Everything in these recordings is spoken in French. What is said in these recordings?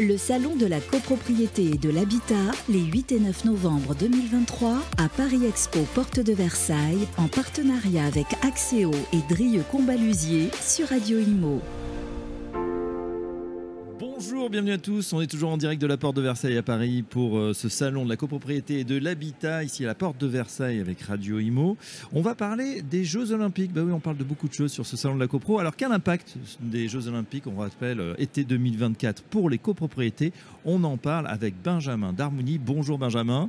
Le salon de la copropriété et de l'habitat, les 8 et 9 novembre 2023, à Paris Expo Porte de Versailles, en partenariat avec Axéo et Drieux Combalusier sur Radio Imo. Bonjour, bienvenue à tous. On est toujours en direct de la Porte de Versailles à Paris pour euh, ce salon de la copropriété et de l'habitat ici à la Porte de Versailles avec Radio Imo. On va parler des Jeux Olympiques. Bah oui, on parle de beaucoup de choses sur ce salon de la copro. Alors quel impact des Jeux Olympiques, on rappelle euh, été 2024 pour les copropriétés? On en parle avec Benjamin Darmouni. Bonjour Benjamin.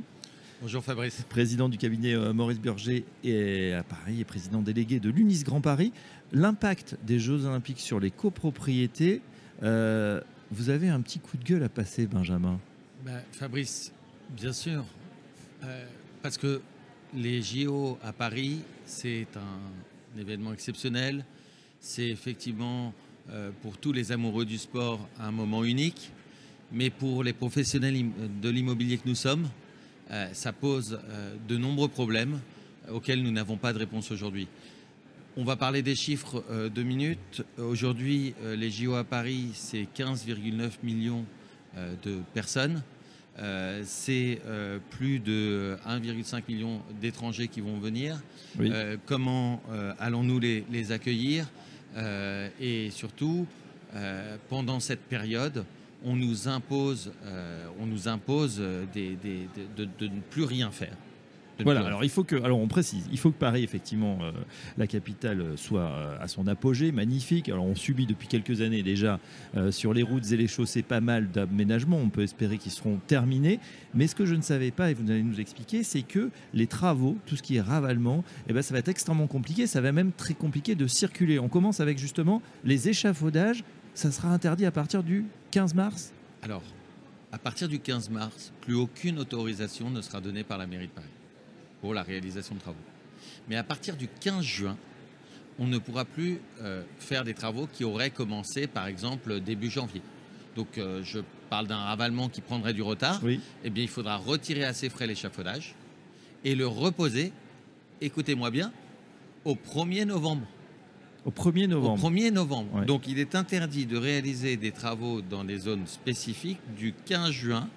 Bonjour Fabrice. Président du cabinet euh, Maurice Burger et à Paris et président délégué de l'UNIS Grand Paris. L'impact des Jeux Olympiques sur les copropriétés. Vous avez un petit coup de gueule à passer, Benjamin bah, Fabrice, bien sûr. Euh, parce que les JO à Paris, c'est un, événement exceptionnel. C'est effectivement euh, pour tous les amoureux du sport un moment unique. Mais pour les professionnels de l'immobilier que nous sommes, euh, ça pose de nombreux problèmes auxquels nous n'avons pas de réponse aujourd'hui. On va parler des chiffres euh, de minutes. Aujourd'hui, euh, les JO à Paris, c'est 15,9 millions euh, de personnes. c'est plus de 1,5 million d'étrangers qui vont venir. comment allons-nous les, accueillir? Et surtout, pendant cette période, on nous impose, on nous impose de ne plus rien faire. Voilà, alors il faut que, alors on précise, il faut que Paris, effectivement, euh, la capitale euh, soit euh, à son apogée, magnifique. Alors on subit depuis quelques années déjà sur les routes et les chaussées pas mal d'aménagements. On peut espérer qu'ils seront terminés. Mais ce que je ne savais pas, et vous allez nous expliquer, c'est que les travaux, tout ce qui est ravalement, eh ben, ça va être extrêmement compliqué. Ça va même très compliqué de circuler. On commence avec justement les échafaudages. Ça sera interdit à partir du 15 mars? Alors, à partir du 15 mars, plus aucune autorisation ne sera donnée par la mairie de Paris pour la réalisation de travaux. Mais à partir du 15 juin, on ne pourra plus euh, faire des travaux qui auraient commencé, par exemple, début janvier. Donc, euh, je parle d'un ravalement qui prendrait du retard. Oui. Eh bien, il faudra retirer à ses frais l'échafaudage et le reposer, écoutez-moi bien, au 1er novembre. Au 1er novembre. Au 1er novembre. Donc, il est interdit de réaliser des travaux dans des zones spécifiques du 15 juin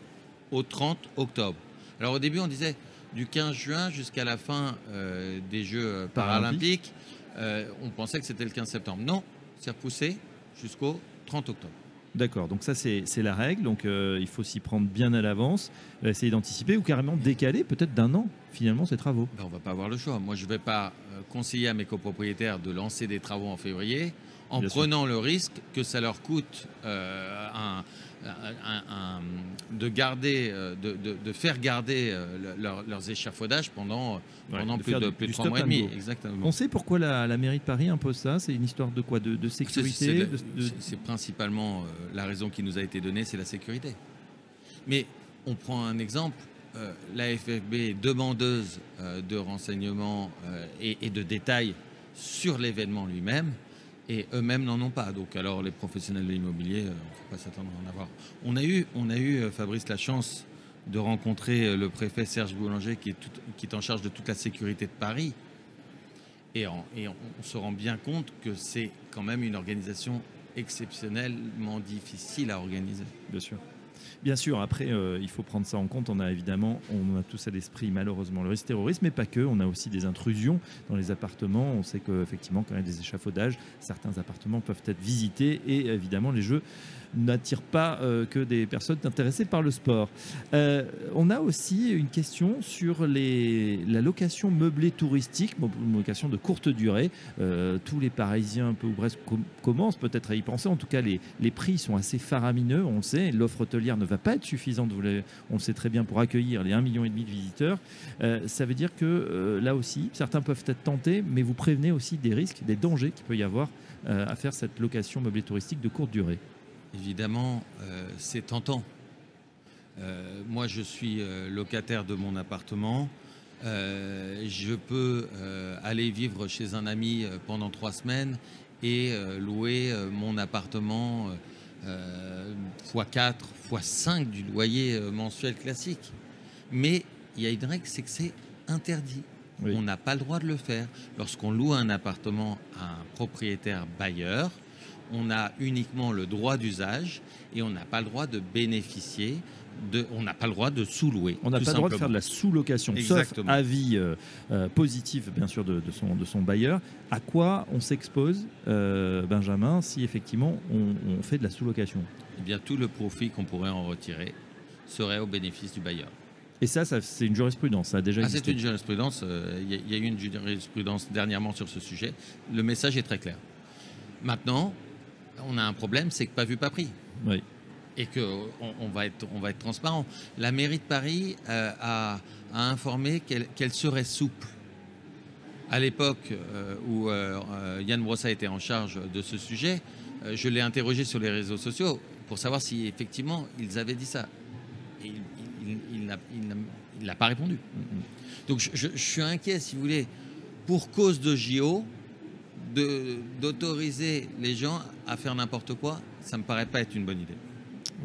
au 30 octobre. Alors, au début, on disait du 15 juin jusqu'à la fin euh, des Jeux euh, paralympiques, euh, on pensait que c'était le 15 septembre. Non, c'est repoussé jusqu'au 30 octobre. D'accord, donc ça c'est la règle, donc il faut s'y prendre bien à l'avance, essayer d'anticiper ou carrément décaler peut-être d'un an finalement ces travaux. Ben, on ne va pas avoir le choix. Moi je ne vais pas conseiller à mes copropriétaires de lancer des travaux en février en prenant le risque que ça leur coûte un, de, garder, euh, de, faire garder euh, leurs échafaudages pendant, pendant plus, de, plus de mois et demi. Exactement. On sait pourquoi la, mairie de Paris impose ça C'est une histoire de quoi? De, sécurité? C'est principalement euh, la raison qui nous a été donnée, c'est la sécurité. Mais on prend un exemple. la FFB est demandeuse de renseignements et, et, de détails sur l'événement lui-même et eux-mêmes n'en ont pas. Donc alors les professionnels de l'immobilier, euh, on ne faut pas s'attendre à en avoir. On a eu, on a eu euh, Fabrice, la chance de rencontrer euh, le préfet Serge Boulanger qui est, en charge de toute la sécurité de Paris. Et on, se rend bien compte que c'est quand même une organisation exceptionnellement difficile à organiser. Bien sûr. Bien sûr, après, euh, il faut prendre ça en compte. On a évidemment, on a tous à l'esprit malheureusement le risque terroriste, mais pas que. On a aussi des intrusions dans les appartements. On sait qu'effectivement, quand il y a des échafaudages, certains appartements peuvent être visités et évidemment, les jeux n'attire pas euh, que des personnes intéressées par le sport. Euh, on a aussi une question sur la location meublée touristique, une location de courte durée. Tous les Parisiens, un peu ou presque, commencent peut-être à y penser. En tout cas, les, les prix sont assez faramineux, on le sait. L'offre hôtelière ne va pas être suffisante, on le sait très bien, pour accueillir les 1,5 million de visiteurs. ça veut dire que là aussi, certains peuvent être tentés, mais vous prévenez aussi des risques, des dangers qu'il peut y avoir à faire cette location meublée touristique de courte durée évidemment, euh, c'est tentant. Euh, moi, je suis euh, locataire de mon appartement. je peux aller vivre chez un ami pendant trois semaines et louer mon appartement x4, x5 du loyer mensuel classique. Mais il y a une règle, c'est que c'est interdit. On n'a pas le droit de le faire. Lorsqu'on loue un appartement à un propriétaire bailleur, on a uniquement le droit d'usage et on n'a pas le droit de bénéficier de, on n'a pas le droit de sous-louer. On n'a pas le droit de faire de la sous-location, sauf avis euh, euh, positif, bien sûr, de, de son, de son bailleur. À quoi on s'expose, euh, Benjamin, si effectivement on, on fait de la sous-location? Eh bien, tout le profit qu'on pourrait en retirer serait au bénéfice du bailleur. Et ça, ça c'est une jurisprudence, ça a déjà Ah, c'est existé. une jurisprudence. euh, Il y, a- il y a eu une jurisprudence dernièrement sur ce sujet. Le message est très clair. Maintenant, on a un problème, c'est que pas vu, pas pris. Oui. Et qu'on on va, être, on va être transparent. La mairie de Paris euh, a, a informé qu'elle serait souple. À l'époque euh, où euh, Yann Brossa était en charge de ce sujet, je l'ai interrogé sur les réseaux sociaux pour savoir si effectivement ils avaient dit ça. Et il- n'a- il il pas répondu. Donc je, je- je suis inquiet, si vous voulez, pour cause de JO, d'autoriser les gens à faire n'importe quoi, ça me paraît pas être une bonne idée.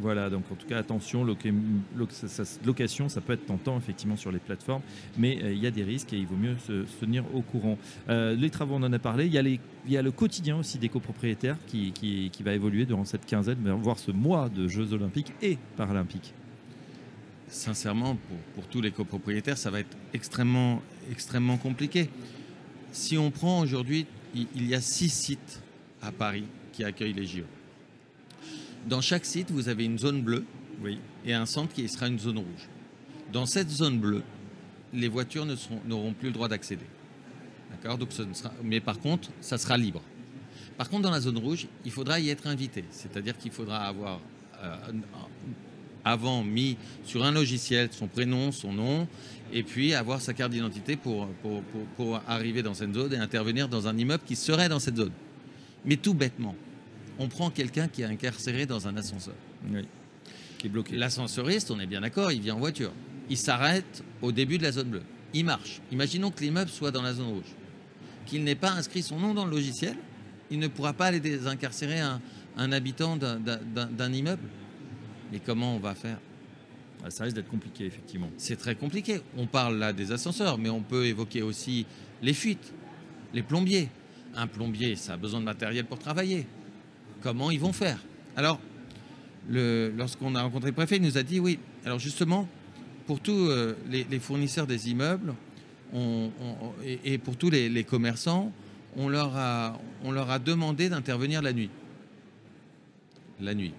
Voilà, donc en tout cas, attention, loca- loc- ça- ça- location, ça peut être tentant effectivement sur les plateformes, mais euh, il y a des risques et il vaut mieux se, se tenir au courant. Euh, les travaux, on en a parlé. Il y a, les- il y a le quotidien aussi des copropriétaires qui, qui- qui va évoluer durant cette quinzaine, voire ce mois de Jeux Olympiques et Paralympiques. Sincèrement, pour, pour tous les copropriétaires, ça va être extrêmement, extrêmement compliqué. Si on prend aujourd'hui, il y a six sites à Paris qui accueillent les JO. Dans chaque site, vous avez une zone bleue Oui. et un centre qui sera une zone rouge. Dans cette zone bleue, les voitures ne seront- n'auront plus le droit d'accéder. D'accord? Donc, ce ne sera- Mais par contre, ça sera libre. Par contre, dans la zone rouge, il faudra y être invité. C'est-à-dire qu'il faudra avoir euh, avant mis sur un logiciel son prénom, son nom, et puis avoir sa carte d'identité pour, pour, pour- pour arriver dans cette zone et intervenir dans un immeuble qui serait dans cette zone. Mais tout bêtement, on prend quelqu'un qui est incarcéré dans un ascenseur. Oui. Qui est bloqué. L'ascenseuriste, on est bien d'accord, il vient en voiture. Il s'arrête au début de la zone bleue. Il marche. Imaginons que l'immeuble soit dans la zone rouge. Qu'il n'ait pas inscrit son nom dans le logiciel, il ne pourra pas aller désincarcérer un, un habitant d'un immeuble. Mais comment on va faire? Ah, ça risque d'être compliqué, effectivement. C'est très compliqué. On parle là des ascenseurs, mais on peut évoquer aussi les fuites, les plombiers. Un plombier, ça a besoin de matériel pour travailler. Comment ils vont faire? Alors, lorsqu'on a rencontré le préfet, il nous a dit oui. Alors justement, pour tous euh, les, les fournisseurs des immeubles on- on- et, et pour tous les, les commerçants, on leur a, on leur a demandé d'intervenir la nuit. La nuit.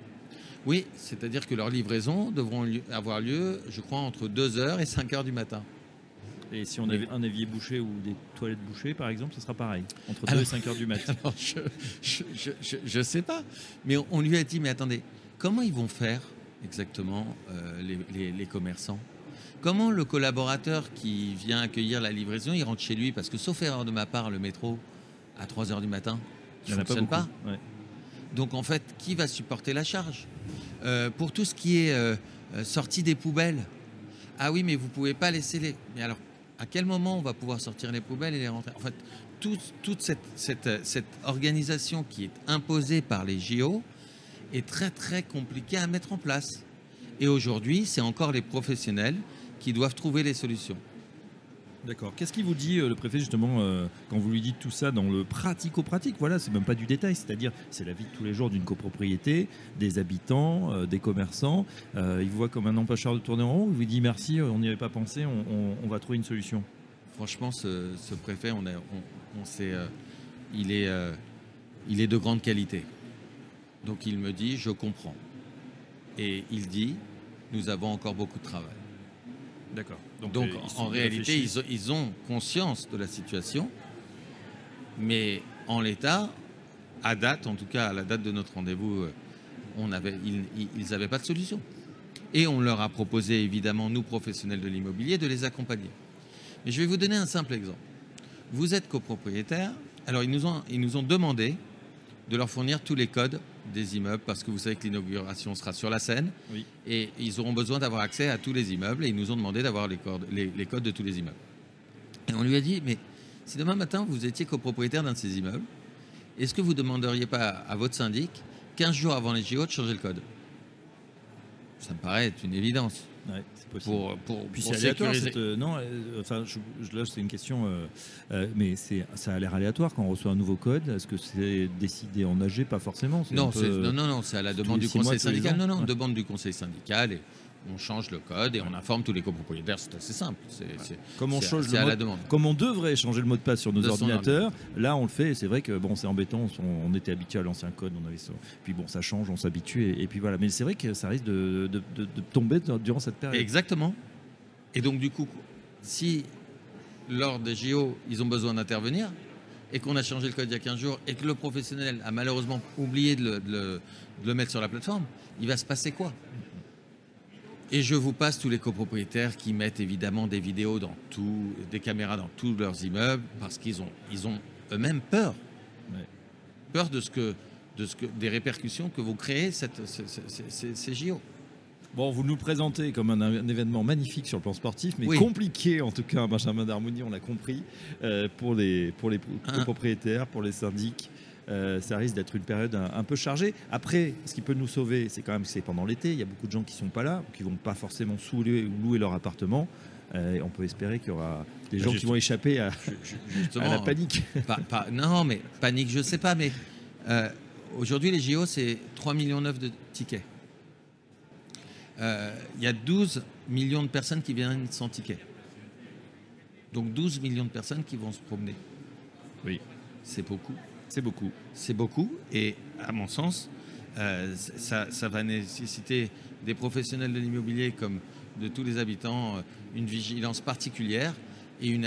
Oui, c'est-à-dire que leurs livraisons devront avoir lieu, je crois, entre 2h et 5h du matin. Et si on avait un évier bouché ou des toilettes bouchées, par exemple, ce sera pareil, entre 2 Alors- et 5 heures du matin. Alors, je, je sais pas. Mais on, on lui a dit, mais attendez, comment ils vont faire exactement euh, les, les- les commerçants? Comment le collaborateur qui vient accueillir la livraison, il rentre chez lui? Parce que sauf erreur de ma part, le métro, à 3 heures du matin, Il ne pas fonctionne pas. Ouais. Donc en fait, qui va supporter la charge? Euh, Pour tout ce qui est euh, euh, sortie des poubelles, ah oui, mais vous pouvez pas laisser les. Mais alors, à quel moment on va pouvoir sortir les poubelles et les rentrer? En fait, tout- toute cette, cette, euh, cette organisation qui est imposée par les JO est très très compliquée à mettre en place. Et aujourd'hui, c'est encore les professionnels qui doivent trouver les solutions. D'accord. Qu'est-ce qu'il vous dit, euh, le préfet, justement, euh, quand vous lui dites tout ça dans le pratico-pratique? Voilà, c'est même pas du détail, c'est-à-dire c'est la vie de tous les jours d'une copropriété, des habitants, euh, des commerçants. Il vous voit comme un empêcheur de tourner en rond, il vous dit merci, on n'y avait pas pensé, on, va trouver une solution. Franchement, ce, préfet, on, il est de grande qualité. Donc il me dit, je comprends. Et il dit, nous avons encore beaucoup de travail. D'accord. Donc, en réalité, ils, ont- ils ont conscience de la situation, mais en l'état, à date, en tout cas à la date de notre rendez-vous, euh, on avait, ils n'avaient pas de solution. Et on leur a proposé, évidemment, nous professionnels de l'immobilier, de les accompagner. Mais je vais vous donner un simple exemple. Vous êtes copropriétaire, alors ils nous ont, ils nous ont demandé de leur fournir tous les codes des immeubles, parce que vous savez que l'inauguration sera sur la scène, Oui. et ils auront besoin d'avoir accès à tous les immeubles, et ils nous ont demandé d'avoir les, codes- les- les codes de tous les immeubles. Et on lui a dit, mais si demain matin vous étiez copropriétaire d'un de ces immeubles, est-ce que vous ne demanderiez pas à votre syndic, 15 jours avant les JO, de changer le code? Ça me paraît être une évidence. Ouais, c'est possible. Pour, pour, Puis pour c'est aléatoire. cette, euh, non, euh, enfin, je, je- là, c'est une question, euh, euh, mais c'est, ça a l'air aléatoire quand on reçoit un nouveau code. Est-ce que c'est décidé en AG Pas forcément. Non, peu, c'est- non, non, non, c'est à la demande du conseil syndical. ans. Non, non, Ouais. demande du conseil syndical et on change le code et on informe tous les copropriétaires. C'est assez simple. C'est, Comme on change le à mot- la demande. Comme on devrait changer le mot de passe sur nos De ordinateurs, là on le fait. et C'est vrai que bon, c'est embêtant. On, on était habitué à l'ancien code, on avait ça. Puis bon, ça change, on s'habitue et, et puis voilà. Mais c'est vrai que ça risque de, de- de- de tomber durant cette période. Exactement. Et donc, du coup, si lors des JO, ils ont besoin d'intervenir et qu'on a changé le code il y a 15 jours et que le professionnel a malheureusement oublié de le, de le- de le mettre sur la plateforme, il va se passer quoi? Et je vous passe tous les copropriétaires qui mettent évidemment des vidéos dans tout, des caméras dans tous leurs immeubles parce qu'ils ont, ils ont eux-mêmes peur. Ouais. Peur de ce que, de ce que, des répercussions que vont créer cette, ces- ces- ces- ces JO. Bon, vous nous présentez comme un, un événement magnifique sur le plan sportif, mais Oui. compliqué en tout cas, Benjamin d'Harmonie, on l'a compris, euh, pour les, pour les Hein? propriétaires, pour les syndics. Euh, ça risque d'être une période un, un peu chargée. Après, ce qui peut nous sauver, c'est quand même que c'est pendant l'été. Il y a beaucoup de gens qui sont pas là, qui vont pas forcément ou louer leur appartement. Euh, et on peut espérer qu'il y aura des Bah, gens qui vont échapper à, la panique. Pas- pas- non, mais panique, je sais pas, mais euh, aujourd'hui, les JO, c'est 3 millions 9 de tickets. Euh, Il y a 12 millions de personnes qui viennent sans ticket. Donc 12 millions de personnes qui vont se promener. Oui. C'est beaucoup. C'est beaucoup. C'est beaucoup. Et à mon sens, euh, ça, ça va nécessiter des professionnels de l'immobilier comme de tous les habitants euh, une vigilance particulière et une,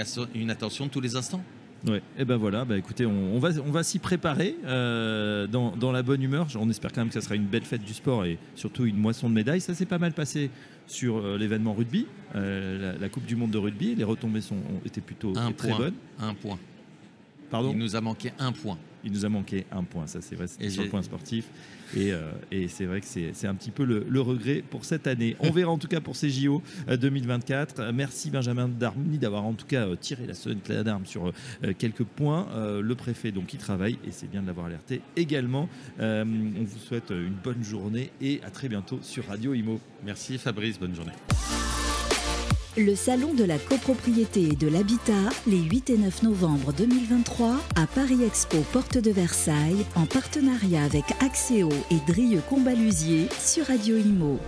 attention tous les instants. Ouais. Et ben voilà, bah écoutez, on, on va, on va s'y préparer euh, dans, dans la bonne humeur. On espère quand même que ça sera une belle fête du sport et surtout une moisson de médailles. Ça s'est pas mal passé sur euh, l'événement rugby, euh, la, la Coupe du Monde de rugby. Les retombées sont, ont été plutôt Un très point. bonnes. Un point. Pardon? Il nous a manqué un point. Il nous a manqué un point, ça c'est vrai, c'était sur le point sportif. Et, euh, et c'est vrai que c'est un petit peu le, le regret pour cette année. On verra en tout cas pour ces JO euh, 2024. Euh, Merci Benjamin Darmouni d'avoir en tout cas euh, tiré la sonnette d'alarme sur euh, quelques points. Euh, le préfet donc il travaille et c'est bien de l'avoir alerté également. Euh, on vous souhaite une bonne journée et à très bientôt sur Radio Imo. Merci Fabrice, bonne journée. Le Salon de la copropriété et de l'habitat, les 8 et 9 novembre 2023, à Paris Expo Porte de Versailles, en partenariat avec Axéo et Drieux Combalusier sur Radio Imo.